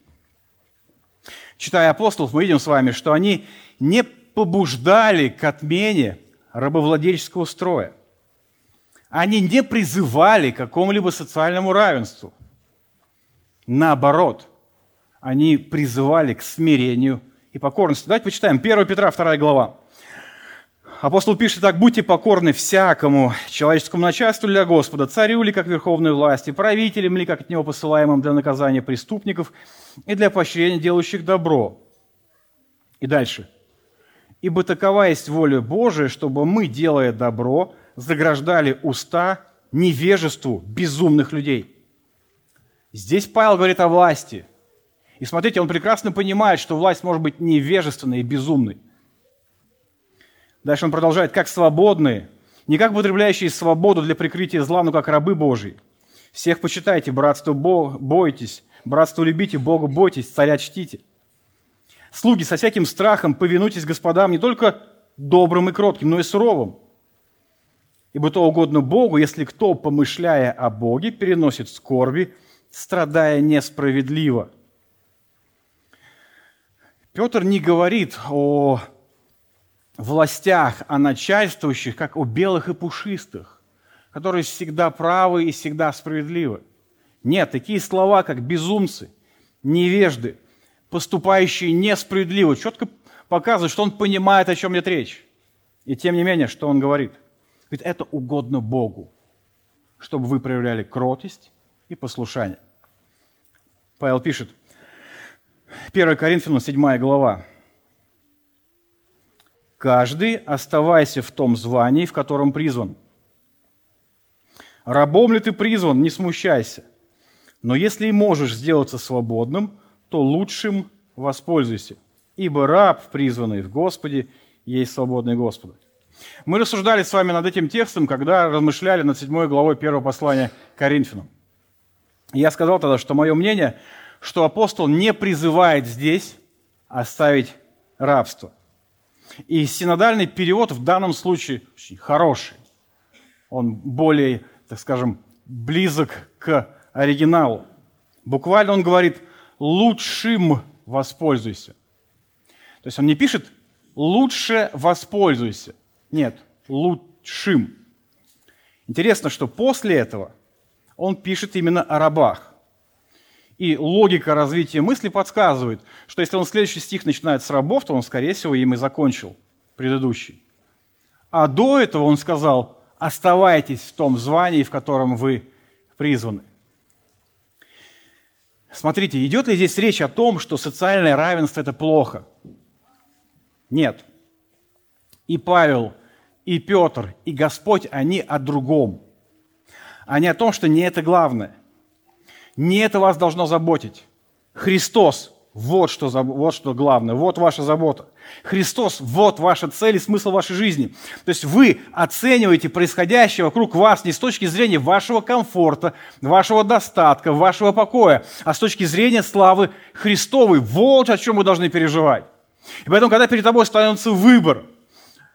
Читая апостолов, мы видим с вами, что они не побуждали к отмене рабовладельческого строя. Они не призывали к какому-либо социальному равенству. Наоборот, они призывали к смирению и покорности. Давайте почитаем 1 Петра, 2 глава. Апостол пишет так, «Будьте покорны всякому человеческому начальству для Господа, царю ли, как верховной власти, правителям ли, как от него посылаемым для наказания преступников и для поощрения делающих добро». И дальше. «Ибо такова есть воля Божия, чтобы мы, делая добро, заграждали уста невежеству безумных людей». Здесь Павел говорит о власти. И смотрите, он прекрасно понимает, что власть может быть невежественной и безумной. Дальше он продолжает, как свободные, не как употребляющие свободу для прикрытия зла, но как рабы Божьи. Всех почитайте, братство бойтесь, братство любите, Богу бойтесь, царя чтите. Слуги, со всяким страхом повинуйтесь господам не только добрым и кротким, но и суровым. Ибо то угодно Богу, если кто, помышляя о Боге, переносит скорби, страдая несправедливо. Петр не говорит о властях, о начальствующих, как о белых и пушистых, которые всегда правы и всегда справедливы. Нет, такие слова, как безумцы, невежды, поступающие несправедливо, четко показывают, что он понимает, о чем идет речь. И тем не менее, что он говорит? Говорит, это угодно Богу, чтобы вы проявляли кротость и послушание. Павел пишет, 1 Коринфянам 7 глава. «Каждый оставайся в том звании, в котором призван. Рабом ли ты призван, не смущайся. Но если и можешь сделаться свободным, то лучшим воспользуйся, ибо раб, призванный в Господе, есть свободный Господа. Мы рассуждали с вами над этим текстом, когда размышляли над седьмой главой первого послания Коринфянам. Я сказал тогда, что мое мнение, что апостол не призывает здесь оставить рабство. И синодальный перевод в данном случае очень хороший. Он более, так скажем, близок к оригиналу. Буквально он говорит «лучшим воспользуйся». То есть он не пишет «лучше воспользуйся». Нет, лучшим. Интересно, что после этого он пишет именно о рабах. И логика развития мысли подсказывает, что если он следующий стих начинает с рабов, то он, скорее всего, им и закончил предыдущий. А до этого он сказал, оставайтесь в том звании, в котором вы призваны. Смотрите, идет ли здесь речь о том, что социальное равенство – это плохо? Нет. И Павел, и Петр, и Господь, они о другом. Они о том, что не это главное. Не это вас должно заботить. Христос вот что, вот что главное, вот ваша забота. Христос, вот ваша цель и смысл вашей жизни. То есть вы оцениваете происходящее вокруг вас не с точки зрения вашего комфорта, вашего достатка, вашего покоя, а с точки зрения славы Христовой. Вот о чем вы должны переживать. И поэтому, когда перед тобой становится выбор,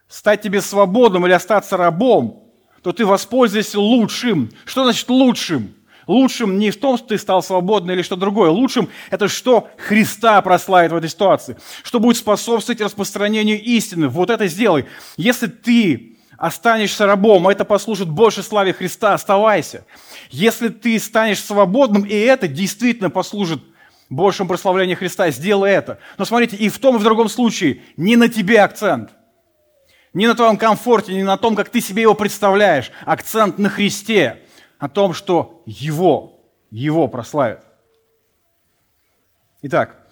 стать тебе свободным или остаться рабом, то ты воспользуешься лучшим. Что значит лучшим? Лучшим не в том, что ты стал свободным или что другое. Лучшим – это что Христа прославит в этой ситуации. Что будет способствовать распространению истины. Вот это сделай. Если ты останешься рабом, а это послужит больше славе Христа, оставайся. Если ты станешь свободным, и это действительно послужит большему прославлению Христа, сделай это. Но смотрите, и в том, и в другом случае не на тебе акцент. Не на твоем комфорте, не на том, как ты себе его представляешь. Акцент на Христе о том, что Его, Его прославят. Итак,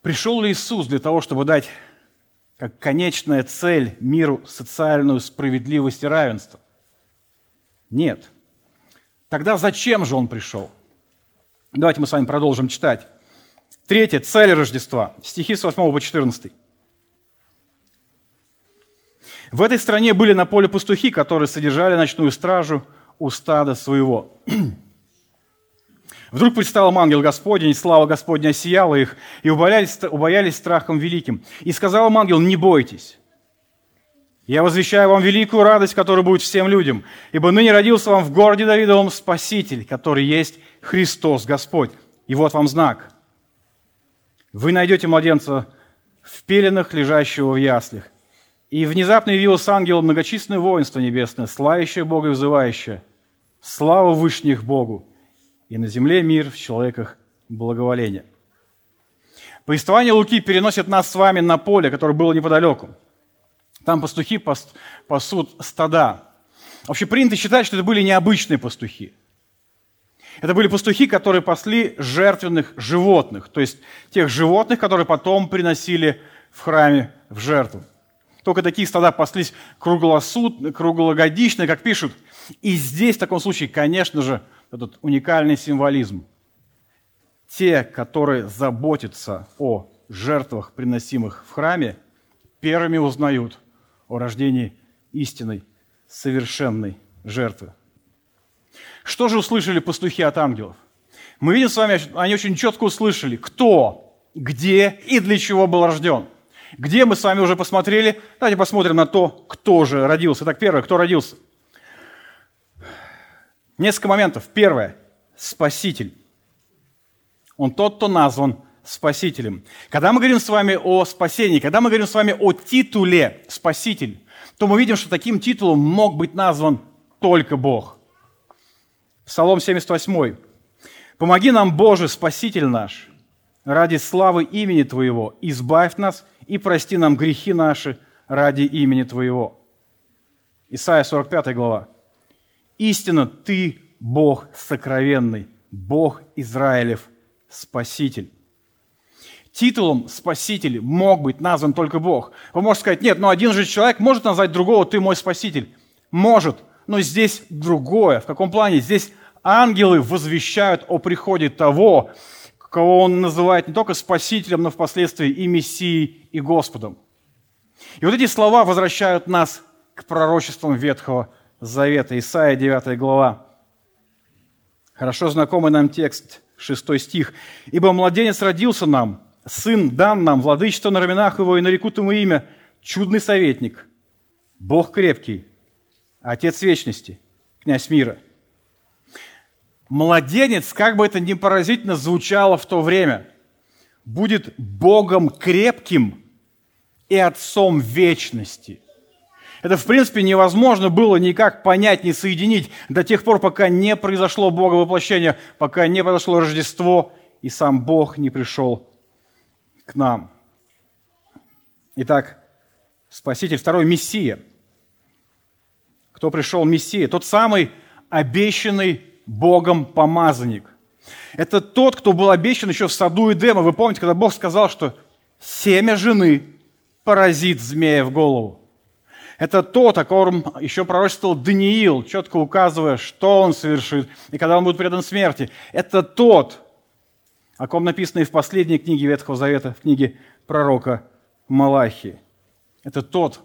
пришел ли Иисус для того, чтобы дать как конечная цель миру социальную справедливость и равенство? Нет. Тогда зачем же Он пришел? Давайте мы с вами продолжим читать. Третье. Цель Рождества. Стихи с 8 по 14. В этой стране были на поле пастухи, которые содержали ночную стражу – у стада своего. Вдруг предстал им ангел Господень, и слава Господня осияла их, и убоялись, убоялись страхом великим. И сказал им ангел, не бойтесь. Я возвещаю вам великую радость, которая будет всем людям, ибо ныне родился вам в городе Давидовом Спаситель, который есть Христос Господь. И вот вам знак. Вы найдете младенца в пеленах, лежащего в яслях. И внезапно явилось ангелу многочисленное воинство небесное, славящее Бога и взывающее. Слава Вышних Богу! И на земле мир, в человеках благоволение. Повествование Луки переносит нас с вами на поле, которое было неподалеку. Там пастухи пасут стада. Вообще принято считать, что это были необычные пастухи. Это были пастухи, которые пасли жертвенных животных, то есть тех животных, которые потом приносили в храме в жертву. Только такие стада паслись круглосут, круглогодично, как пишут. И здесь в таком случае, конечно же, этот уникальный символизм. Те, которые заботятся о жертвах, приносимых в храме, первыми узнают о рождении истинной, совершенной жертвы. Что же услышали пастухи от ангелов? Мы видим с вами, они очень четко услышали, кто, где и для чего был рожден. Где мы с вами уже посмотрели? Давайте посмотрим на то, кто же родился. Так, первое, кто родился? Несколько моментов. Первое. Спаситель. Он тот, кто назван Спасителем. Когда мы говорим с вами о спасении, когда мы говорим с вами о титуле Спаситель, то мы видим, что таким титулом мог быть назван только Бог. Псалом 78. «Помоги нам, Боже, Спаситель наш, ради славы имени Твоего, избавь нас и прости нам грехи наши ради имени Твоего». Исайя 45 глава. «Истинно Ты, Бог сокровенный, Бог Израилев, Спаситель». Титулом Спаситель мог быть назван только Бог. Вы можете сказать, нет, но один же человек может назвать другого, ты мой Спаситель. Может, но здесь другое. В каком плане? Здесь ангелы возвещают о приходе того, кого он называет не только Спасителем, но впоследствии и Мессией, и Господом. И вот эти слова возвращают нас к пророчествам Ветхого Завета. Исаия 9 глава. Хорошо знакомый нам текст, 6 стих. «Ибо младенец родился нам, сын дан нам, владычество на раменах его, и нарекут ему имя, чудный советник, Бог крепкий, Отец вечности, князь мира». Младенец, как бы это ни поразительно звучало в то время, будет Богом крепким и Отцом вечности. Это, в принципе, невозможно было никак понять, не соединить до тех пор, пока не произошло Бога воплощение, пока не произошло Рождество, и сам Бог не пришел к нам. Итак, Спаситель, второй Мессия. Кто пришел Мессия? Тот самый обещанный Богом помазанник. Это тот, кто был обещан еще в саду Эдема. Вы помните, когда Бог сказал, что семя жены поразит змея в голову. Это тот, о котором еще пророчествовал Даниил, четко указывая, что он совершит, и когда он будет предан смерти. Это тот, о ком написано и в последней книге Ветхого Завета, в книге пророка Малахии. Это тот,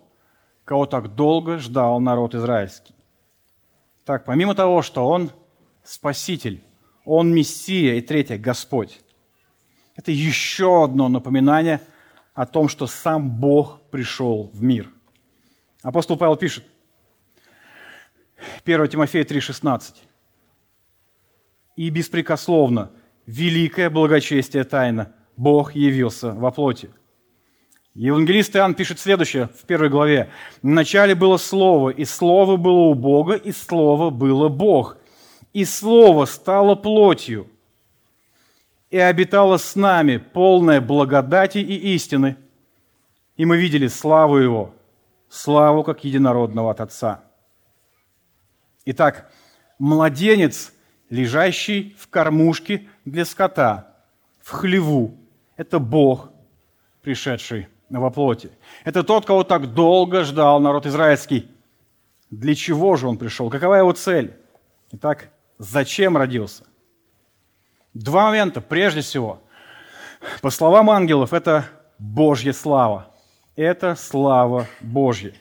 кого так долго ждал народ израильский. Так, помимо того, что он Спаситель, он Мессия, и третье, Господь. Это еще одно напоминание о том, что сам Бог пришел в мир. Апостол Павел пишет, 1 Тимофея 3,16. «И беспрекословно, великое благочестие тайна, Бог явился во плоти». Евангелист Иоанн пишет следующее в первой главе. «Вначале было Слово, и Слово было у Бога, и Слово было Бог. И Слово стало плотью, и обитало с нами, полное благодати и истины. И мы видели славу Его, славу как единородного от Отца». Итак, младенец, лежащий в кормушке для скота, в хлеву, это Бог, пришедший во плоти. Это тот, кого так долго ждал народ израильский. Для чего же он пришел? Какова его цель? Итак, зачем родился? Два момента. Прежде всего, по словам ангелов, это Божья слава. Это слава Божья.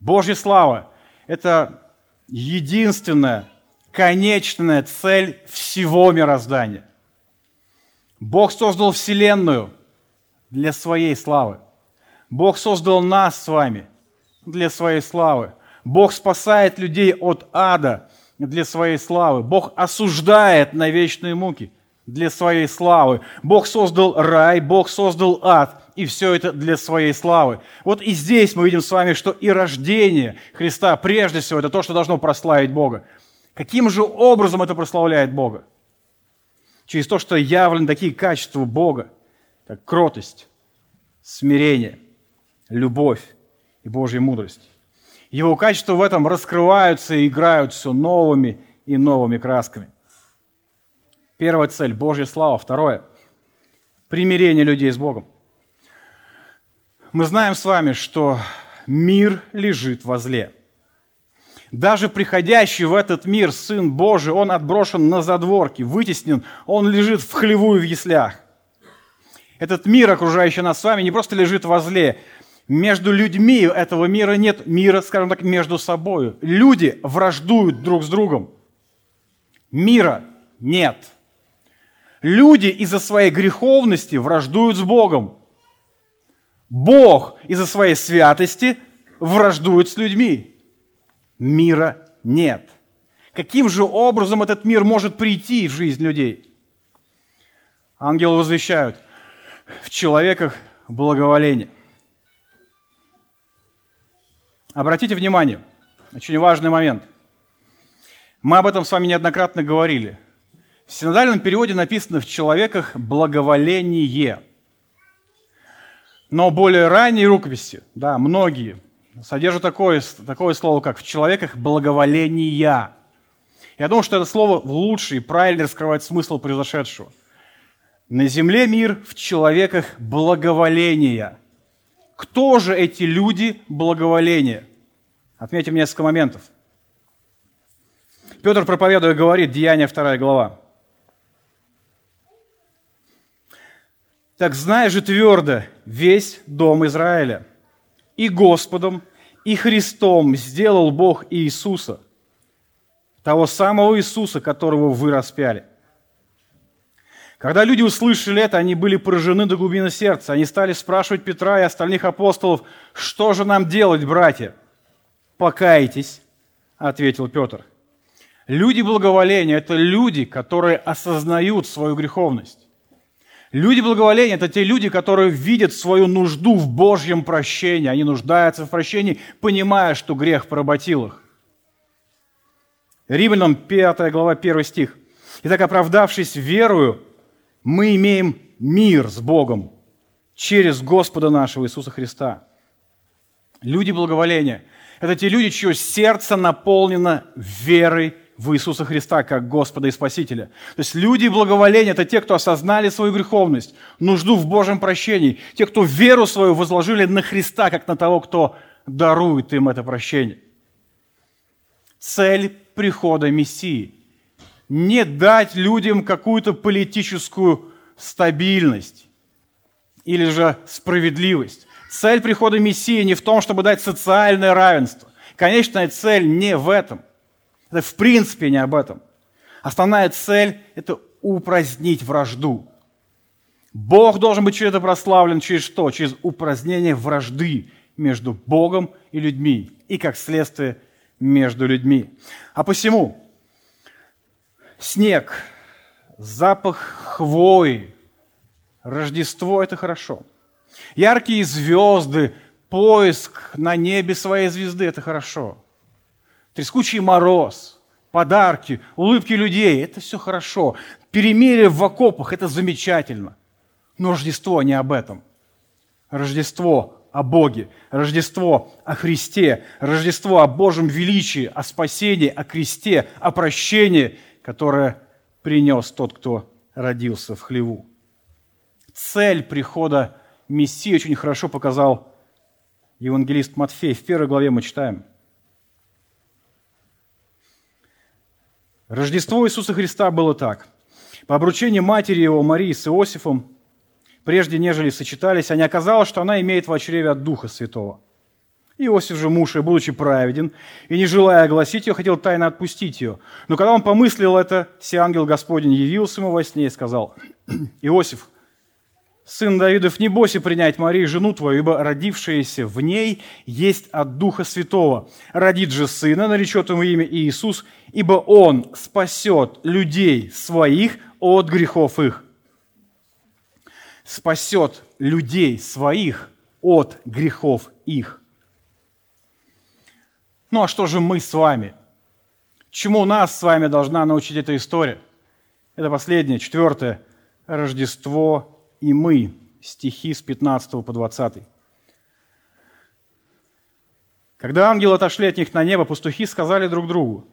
Божья слава – это единственная, конечная цель всего мироздания. Бог создал Вселенную для своей славы. Бог создал нас с вами для своей славы. Бог спасает людей от ада для своей славы. Бог осуждает на вечные муки для своей славы. Бог создал рай, Бог создал ад, и все это для своей славы. Вот и здесь мы видим с вами, что и рождение Христа, прежде всего, это то, что должно прославить Бога. Каким же образом это прославляет Бога? Через то, что явлены такие качества Бога, как кротость, смирение, любовь и Божья мудрость. Его качества в этом раскрываются и играют все новыми и новыми красками. Первая цель – Божья слава. Второе – примирение людей с Богом. Мы знаем с вами, что мир лежит во зле. Даже приходящий в этот мир Сын Божий, он отброшен на задворки, вытеснен, он лежит в хлеву и в яслях. Этот мир, окружающий нас с вами, не просто лежит во зле, между людьми этого мира нет мира, скажем так, между собой. Люди враждуют друг с другом. Мира нет. Люди из-за своей греховности враждуют с Богом. Бог из-за своей святости враждует с людьми. Мира нет. Каким же образом этот мир может прийти в жизнь людей? Ангелы возвещают, в человеках благоволение. Обратите внимание, очень важный момент. Мы об этом с вами неоднократно говорили. В синодальном переводе написано «в человеках благоволение». Но более ранние рукописи, да, многие, содержат такое, такое слово, как «в человеках благоволения». Я думаю, что это слово лучше и правильно раскрывает смысл произошедшего. На земле мир, в человеках благоволения. Кто же эти люди благоволения? Отметим несколько моментов. Петр, проповедуя, говорит, Деяние 2 глава. Так знай же твердо весь дом Израиля. И Господом, и Христом сделал Бог Иисуса, того самого Иисуса, которого вы распяли. Когда люди услышали это, они были поражены до глубины сердца. Они стали спрашивать Петра и остальных апостолов, что же нам делать, братья? Покайтесь, ответил Петр. Люди благоволения – это люди, которые осознают свою греховность. Люди благоволения – это те люди, которые видят свою нужду в Божьем прощении. Они нуждаются в прощении, понимая, что грех поработил их. Римлянам 5 глава 1 стих. «Итак, оправдавшись верою, мы имеем мир с Богом через Господа нашего Иисуса Христа». Люди благоволения – это те люди, чье сердце наполнено верой в Иисуса Христа как Господа и Спасителя. То есть люди благоволения – это те, кто осознали свою греховность, нужду в Божьем прощении, те, кто веру свою возложили на Христа, как на того, кто дарует им это прощение. Цель прихода Мессии – не дать людям какую-то политическую стабильность или же справедливость. Цель прихода Мессии не в том, чтобы дать социальное равенство. Конечная цель не в этом – это в принципе не об этом. Основная цель – это упразднить вражду. Бог должен быть через это прославлен через что? Через упразднение вражды между Богом и людьми, и как следствие между людьми. А посему снег, запах хвои, Рождество – это хорошо. Яркие звезды, поиск на небе своей звезды – это хорошо трескучий мороз, подарки, улыбки людей – это все хорошо. Перемирие в окопах – это замечательно. Но Рождество не об этом. Рождество о Боге, Рождество о Христе, Рождество о Божьем величии, о спасении, о кресте, о прощении, которое принес тот, кто родился в хлеву. Цель прихода Мессии очень хорошо показал евангелист Матфей. В первой главе мы читаем – Рождество Иисуса Христа было так. По обручению матери его, Марии с Иосифом, прежде нежели сочетались, а оказалось, что она имеет в чреве от Духа Святого. Иосиф же, муж, и будучи праведен, и не желая огласить ее, хотел тайно отпустить ее. Но когда он помыслил это, все ангел Господень явился ему во сне и сказал, «Иосиф, сын Давидов, не бойся принять Марию, жену твою, ибо родившаяся в ней есть от Духа Святого. Родит же сына, наречет ему имя Иисус, ибо он спасет людей своих от грехов их. Спасет людей своих от грехов их. Ну а что же мы с вами? Чему нас с вами должна научить эта история? Это последнее, четвертое. Рождество и мы, стихи с 15 по 20. Когда ангелы отошли от них на небо, пастухи сказали друг другу,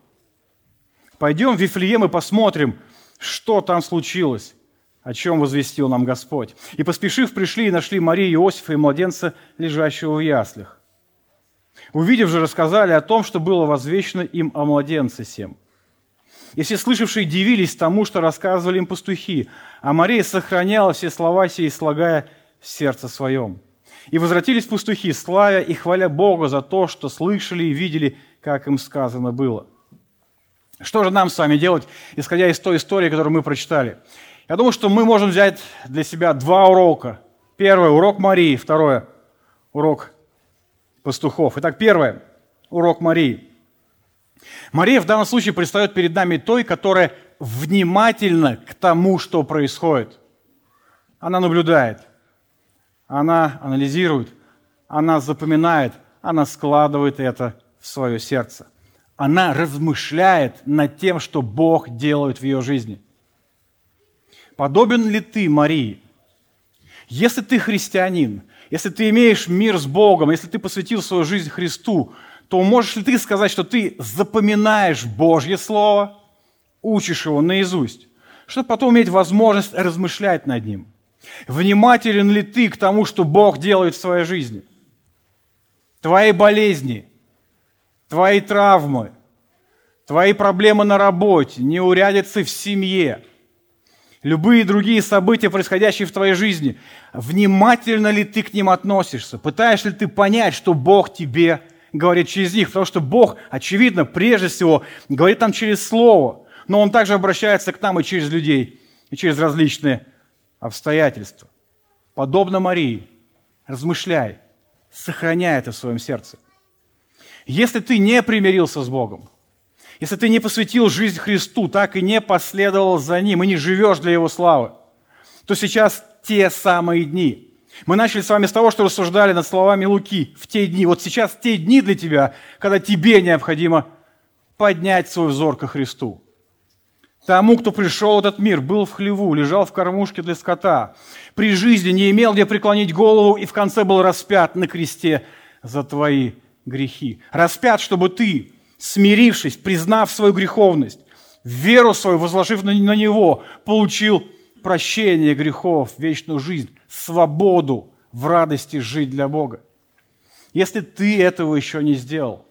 «Пойдем в Вифлеем и посмотрим, что там случилось, о чем возвестил нам Господь». И, поспешив, пришли и нашли Марию, Иосифа и младенца, лежащего в яслях. Увидев же, рассказали о том, что было возвещено им о младенце сем – и все слышавшие дивились тому, что рассказывали им пастухи, а Мария сохраняла все слова сии, слагая в сердце своем. И возвратились пастухи, славя и хваля Бога за то, что слышали и видели, как им сказано было. Что же нам с вами делать, исходя из той истории, которую мы прочитали? Я думаю, что мы можем взять для себя два урока. Первый – урок Марии, второе урок пастухов. Итак, первое. Урок Марии. Мария в данном случае предстает перед нами той, которая внимательна к тому, что происходит. Она наблюдает, она анализирует, она запоминает, она складывает это в свое сердце. Она размышляет над тем, что Бог делает в ее жизни. Подобен ли ты Марии? Если ты христианин, если ты имеешь мир с Богом, если ты посвятил свою жизнь Христу, то можешь ли ты сказать, что ты запоминаешь Божье Слово, учишь его наизусть, чтобы потом иметь возможность размышлять над ним? Внимателен ли ты к тому, что Бог делает в своей жизни? Твои болезни, твои травмы, твои проблемы на работе, неурядицы в семье – любые другие события, происходящие в твоей жизни, внимательно ли ты к ним относишься? Пытаешь ли ты понять, что Бог тебе говорит через них? Потому что Бог, очевидно, прежде всего, говорит нам через Слово, но Он также обращается к нам и через людей, и через различные обстоятельства. Подобно Марии, размышляй, сохраняй это в своем сердце. Если ты не примирился с Богом, если ты не посвятил жизнь Христу, так и не последовал за Ним, и не живешь для Его славы, то сейчас те самые дни. Мы начали с вами с того, что рассуждали над словами Луки в те дни. Вот сейчас те дни для тебя, когда тебе необходимо поднять свой взор ко Христу. Тому, кто пришел в этот мир, был в хлеву, лежал в кормушке для скота, при жизни не имел где преклонить голову и в конце был распят на кресте за твои грехи. Распят, чтобы ты смирившись, признав свою греховность, веру свою, возложив на, Него, получил прощение грехов, вечную жизнь, свободу в радости жить для Бога. Если ты этого еще не сделал,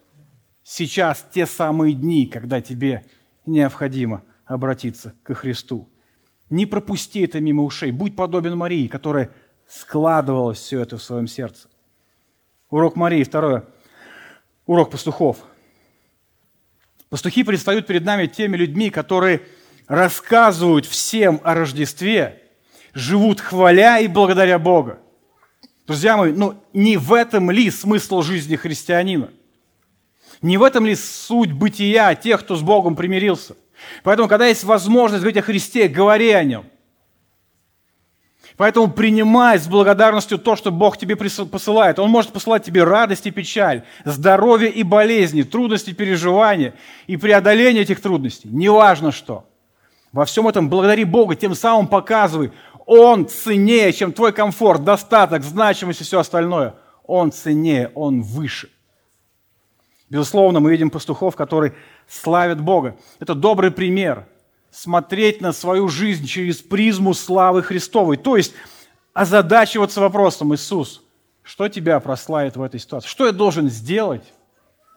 сейчас те самые дни, когда тебе необходимо обратиться к Христу. Не пропусти это мимо ушей. Будь подобен Марии, которая складывала все это в своем сердце. Урок Марии. Второе. Урок пастухов. Пастухи предстают перед нами теми людьми, которые рассказывают всем о Рождестве, живут хваля и благодаря Бога. Друзья мои, ну не в этом ли смысл жизни христианина? Не в этом ли суть бытия тех, кто с Богом примирился? Поэтому, когда есть возможность говорить о Христе, говори о Нем – Поэтому принимай с благодарностью то, что Бог тебе посылает. Он может посылать тебе радость и печаль, здоровье и болезни, трудности, переживания и преодоление этих трудностей. Неважно что. Во всем этом благодари Бога, тем самым показывай, Он ценнее, чем твой комфорт, достаток, значимость и все остальное. Он ценнее, Он выше. Безусловно, мы видим пастухов, которые славят Бога. Это добрый пример – смотреть на свою жизнь через призму славы Христовой. То есть озадачиваться вопросом, Иисус, что тебя прославит в этой ситуации? Что я должен сделать,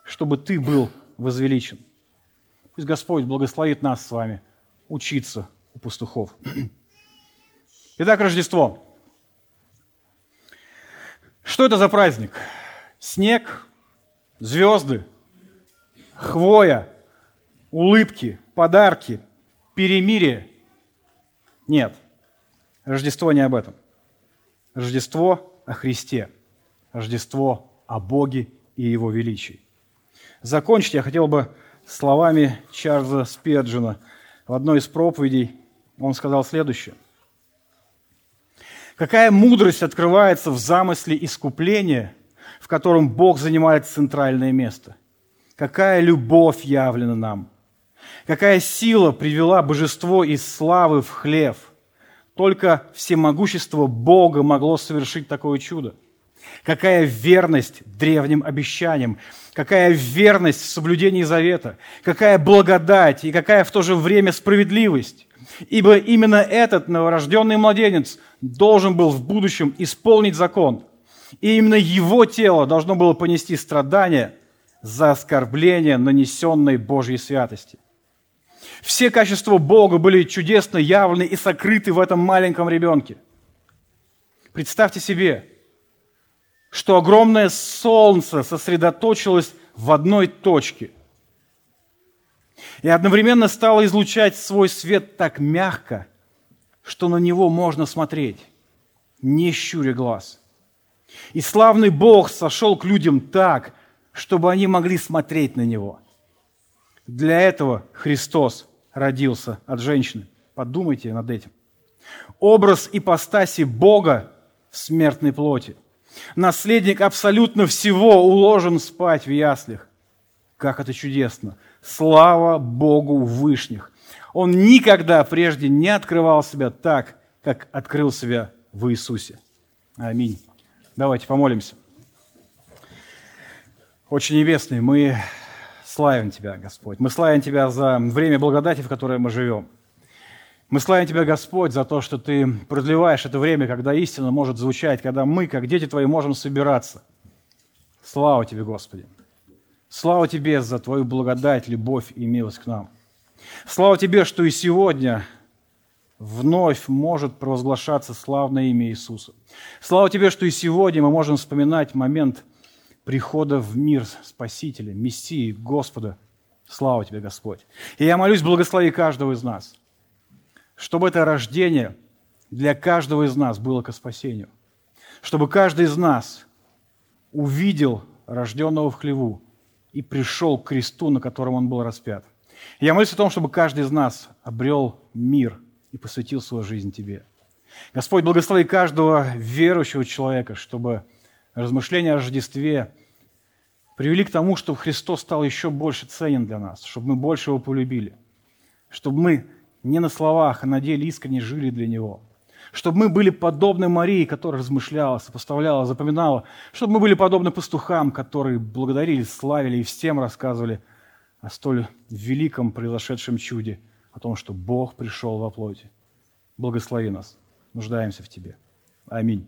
чтобы ты был возвеличен? Пусть Господь благословит нас с вами учиться у пастухов. Итак, Рождество. Что это за праздник? Снег, звезды, хвоя, улыбки, подарки – перемирие. Нет, Рождество не об этом. Рождество о Христе. Рождество о Боге и Его величии. Закончить я хотел бы словами Чарльза Спеджина. В одной из проповедей он сказал следующее. Какая мудрость открывается в замысле искупления, в котором Бог занимает центральное место? Какая любовь явлена нам – Какая сила привела божество из славы в хлев. Только всемогущество Бога могло совершить такое чудо. Какая верность древним обещаниям, какая верность в соблюдении завета, какая благодать и какая в то же время справедливость. Ибо именно этот новорожденный младенец должен был в будущем исполнить закон. И именно его тело должно было понести страдания за оскорбление, нанесенной Божьей святости – все качества Бога были чудесно явлены и сокрыты в этом маленьком ребенке. Представьте себе, что огромное солнце сосредоточилось в одной точке и одновременно стало излучать свой свет так мягко, что на него можно смотреть, не щуря глаз. И славный Бог сошел к людям так, чтобы они могли смотреть на Него. Для этого Христос родился от женщины. Подумайте над этим. Образ ипостаси Бога в смертной плоти. Наследник абсолютно всего уложен спать в яслях. Как это чудесно! Слава Богу Вышних! Он никогда прежде не открывал себя так, как открыл себя в Иисусе. Аминь. Давайте помолимся. Очень небесный, мы славим Тебя, Господь. Мы славим Тебя за время благодати, в которое мы живем. Мы славим Тебя, Господь, за то, что Ты продлеваешь это время, когда истина может звучать, когда мы, как дети Твои, можем собираться. Слава Тебе, Господи. Слава Тебе за Твою благодать, любовь и милость к нам. Слава Тебе, что и сегодня вновь может провозглашаться славное имя Иисуса. Слава Тебе, что и сегодня мы можем вспоминать момент прихода в мир Спасителя, Мессии, Господа. Слава Тебе, Господь. И я молюсь, благослови каждого из нас, чтобы это рождение для каждого из нас было ко спасению. Чтобы каждый из нас увидел рожденного в хлеву и пришел к кресту, на котором он был распят. Я молюсь о том, чтобы каждый из нас обрел мир – и посвятил свою жизнь Тебе. Господь, благослови каждого верующего человека, чтобы размышления о Рождестве привели к тому, чтобы Христос стал еще больше ценен для нас, чтобы мы больше Его полюбили, чтобы мы не на словах, а на деле искренне жили для Него, чтобы мы были подобны Марии, которая размышляла, сопоставляла, запоминала, чтобы мы были подобны пастухам, которые благодарили, славили и всем рассказывали о столь великом произошедшем чуде – о том, что Бог пришел во плоти. Благослови нас. Нуждаемся в Тебе. Аминь.